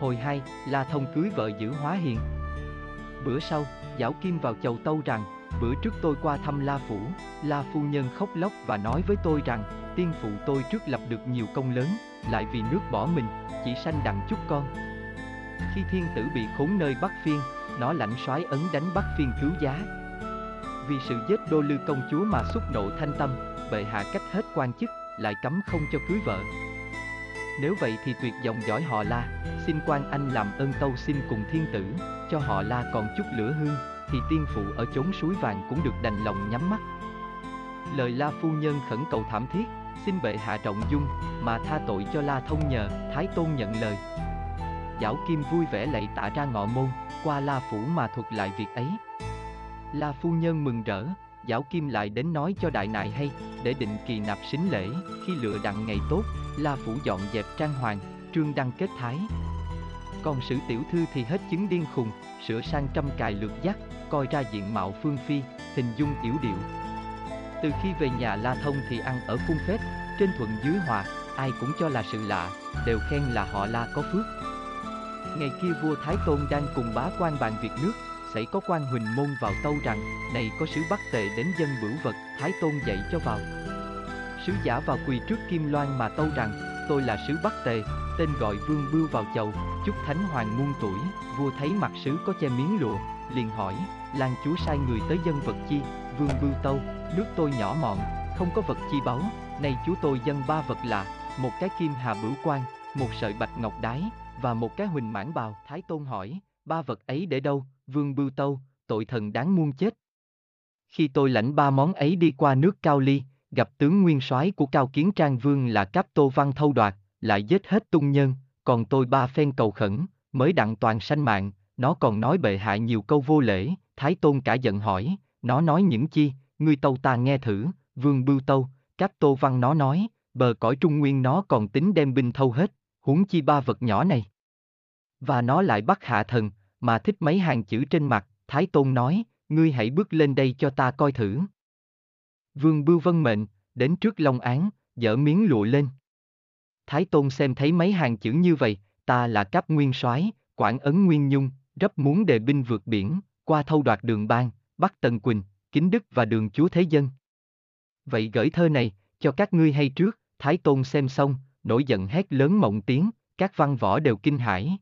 Hồi 2, La Thông cưới vợ giữ hóa hiền. Bữa sau, Giảo Kim vào chầu tâu rằng, bữa trước tôi qua thăm La Phủ, La Phu Nhân khóc lóc và nói với tôi rằng, tiên phụ tôi trước lập được nhiều công lớn, lại vì nước bỏ mình, chỉ sanh đặng chút con. Khi thiên tử bị khốn nơi Bắc Phiên, nó lãnh soái ấn đánh Bắc Phiên cứu giá. Vì sự giết đô lư công chúa mà xúc nộ thanh tâm, bệ hạ cách hết quan chức, lại cấm không cho cưới vợ. Nếu vậy thì tuyệt dòng giỏi họ La, xin quan anh làm ơn tâu xin cùng thiên tử, cho họ La còn chút lửa hương, thì tiên phụ ở chốn suối vàng cũng được đành lòng nhắm mắt. Lời La phu nhân khẩn cầu thảm thiết, xin bệ hạ trọng dung, mà tha tội cho La thông nhờ, Thái Tôn nhận lời. Giảo Kim vui vẻ lạy tạ ra ngọ môn, qua La phủ mà thuật lại việc ấy. La phu nhân mừng rỡ, Giảo Kim lại đến nói cho đại nại hay, để định kỳ nạp sính lễ, khi lựa đặng ngày tốt, La phủ dọn dẹp trang hoàng, trương đăng kết thái. Còn sử tiểu thư thì hết chứng điên khùng, sửa sang trăm cài lược dắt, coi ra diện mạo phương phi, hình dung tiểu điệu. Từ khi về nhà La Thông thì ăn ở phun phết, trên thuận dưới hòa, ai cũng cho là sự lạ, đều khen là họ La có phước. Ngày kia vua Thái Tôn đang cùng bá quan bàn việc nước, xảy có quan huỳnh môn vào tâu rằng, này có sứ Bắc Tề đến dân bửu vật, Thái Tôn dạy cho vào. Sứ giả vào quỳ trước Kim Loan mà tâu rằng, tôi là sứ Bắc Tề, tên gọi Vương Bưu vào chầu, chúc Thánh Hoàng muôn tuổi, vua thấy mặt sứ có che miếng lụa, liền hỏi, Lan chúa sai người tới dân vật chi, Vương Bưu tâu, nước tôi nhỏ mọn, không có vật chi báu, nay chúa tôi dân ba vật là, một cái kim hà bửu quan, một sợi bạch ngọc đái, và một cái huỳnh mãn bào. Thái Tôn hỏi, ba vật ấy để đâu, Vương Bưu tâu, tội thần đáng muôn chết. Khi tôi lãnh ba món ấy đi qua nước Cao Ly, gặp tướng nguyên soái của Cao Kiến Trang Vương là Cáp Tô Văn thâu đoạt, lại giết hết tung nhân, còn tôi ba phen cầu khẩn, mới đặng toàn sanh mạng, nó còn nói bệ hạ nhiều câu vô lễ, Thái Tôn cả giận hỏi, nó nói những chi, ngươi tâu ta nghe thử, Vương Bưu tâu, Cáp Tô Văn nó nói, bờ cõi Trung Nguyên nó còn tính đem binh thâu hết, huống chi ba vật nhỏ này. Và nó lại bắt hạ thần, mà thích mấy hàng chữ trên mặt, Thái Tôn nói, ngươi hãy bước lên đây cho ta coi thử. Vương Bưu vân mệnh, đến trước Long Án, dở miếng lụa lên. Thái Tôn xem thấy mấy hàng chữ như vậy, ta là cấp nguyên soái, quản ấn nguyên nhung, rất muốn đề binh vượt biển, qua thâu đoạt đường bang, bắt Tần Quỳnh, Kính Đức và đường chúa thế dân. Vậy gửi thơ này, cho các ngươi hay trước, Thái Tôn xem xong, nổi giận hét lớn mộng tiếng, các văn võ đều kinh hãi.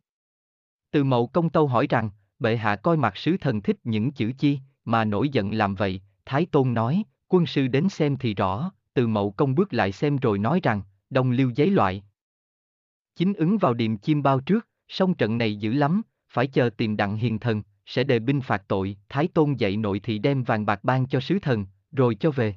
Từ mậu công tâu hỏi rằng, bệ hạ coi mặt sứ thần thích những chữ chi, mà nổi giận làm vậy, Thái Tôn nói, quân sư đến xem thì rõ, từ mậu công bước lại xem rồi nói rằng, đồng liêu giấy loại. Chính ứng vào điềm chim bao trước, song trận này dữ lắm, phải chờ tìm đặng hiền thần, sẽ đề binh phạt tội, Thái Tôn dạy nội thị đem vàng bạc ban cho sứ thần, rồi cho về.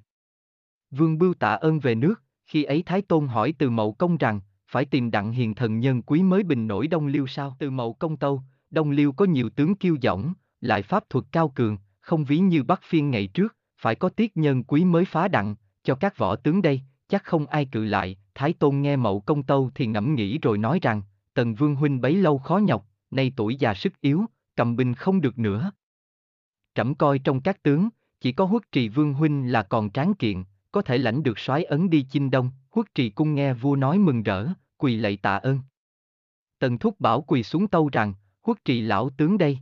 Vương Bưu tạ ơn về nước, khi ấy Thái Tôn hỏi từ mậu công rằng, phải tìm đặng hiền thần nhân quý mới bình nổi Đông Liêu sao? Từ mậu công tâu, Đông Liêu có nhiều tướng kiêu dõng, lại pháp thuật cao cường, không ví như Bắc Phiên ngày trước, phải có tiết nhân quý mới phá đặng, cho các võ tướng đây, chắc không ai cự lại, Thái Tôn nghe mậu công tâu thì ngẫm nghĩ rồi nói rằng, Tần Vương Huynh bấy lâu khó nhọc, nay tuổi già sức yếu, cầm binh không được nữa. Trẫm coi trong các tướng, chỉ có huất trì Vương Huynh là còn tráng kiện, có thể lãnh được soái ấn đi chinh đông, Quốc trì cung nghe vua nói mừng rỡ, quỳ lạy tạ ơn. Tần Thúc bảo quỳ xuống tâu rằng, Quốc trì lão tướng đây.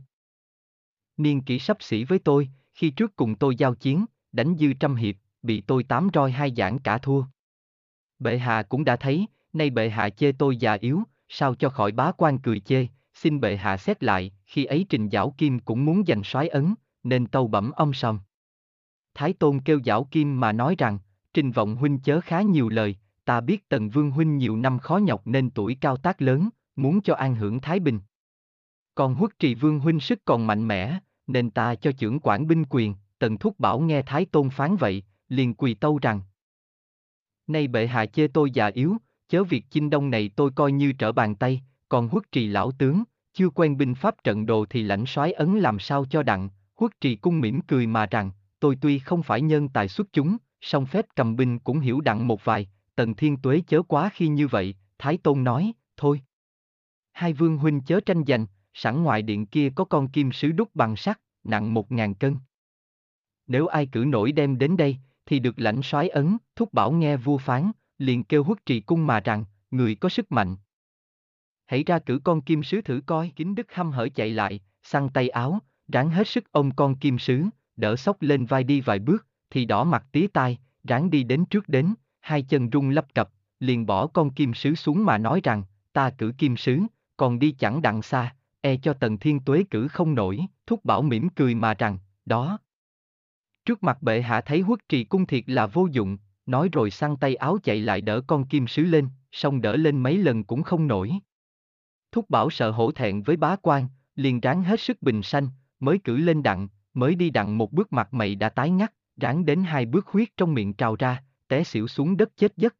Niên kỷ sắp xỉ với tôi, khi trước cùng tôi giao chiến, đánh dư trăm hiệp, bị tôi tám roi hai giảng cả thua. Bệ hạ cũng đã thấy, nay bệ hạ chê tôi già yếu, sao cho khỏi bá quan cười chê, xin bệ hạ xét lại, khi ấy trình giảo kim cũng muốn giành soái ấn, nên tâu bẩm ông sầm. Thái Tôn kêu giảo kim mà nói rằng, trình vọng huynh chớ khá nhiều lời, ta biết tần vương huynh nhiều năm khó nhọc nên tuổi cao tác lớn, muốn cho an hưởng thái bình. Còn huất trì vương huynh sức còn mạnh mẽ, nên ta cho trưởng quản binh quyền, tần thúc bảo nghe thái tôn phán vậy, liền quỳ tâu rằng. Nay bệ hạ chê tôi già yếu, chớ việc chinh đông này tôi coi như trở bàn tay, còn huất trì lão tướng, chưa quen binh pháp trận đồ thì lãnh soái ấn làm sao cho đặng, huất trì cung mỉm cười mà rằng, tôi tuy không phải nhân tài xuất chúng, song phép cầm binh cũng hiểu đặng một vài, tần thiên tuế chớ quá khi như vậy, Thái Tôn nói, thôi. Hai vương huynh chớ tranh giành, sẵn ngoài điện kia có con kim sứ đúc bằng sắt, nặng một ngàn cân. Nếu ai cử nổi đem đến đây, thì được lãnh soái ấn, thúc bảo nghe vua phán, liền kêu huất trì cung mà rằng, người có sức mạnh. hãy ra cử con kim sứ thử coi. Kính đức hăm hở chạy lại, săn tay áo, ráng hết sức ôm con kim sứ, đỡ sóc lên vai đi vài bước, thì đỏ mặt tía tai, ráng đi đến trước đến, hai chân rung lấp cập, liền bỏ con kim sứ xuống mà nói rằng, ta cử kim sứ, còn đi chẳng đặng xa, e cho tần thiên tuế cử không nổi, thúc bảo mỉm cười mà rằng, đó. Trước mặt bệ hạ thấy huất trì cung thiệt là vô dụng, nói rồi sang tay áo chạy lại đỡ con kim sứ lên, song đỡ lên mấy lần cũng không nổi. Thúc bảo sợ hổ thẹn với bá quan, liền ráng hết sức bình sanh, mới cử lên đặng, mới đi đặng một bước mặt mày đã tái ngắt, ráng đến hai bước huyết trong miệng trào ra, té xỉu xuống đất chết giấc,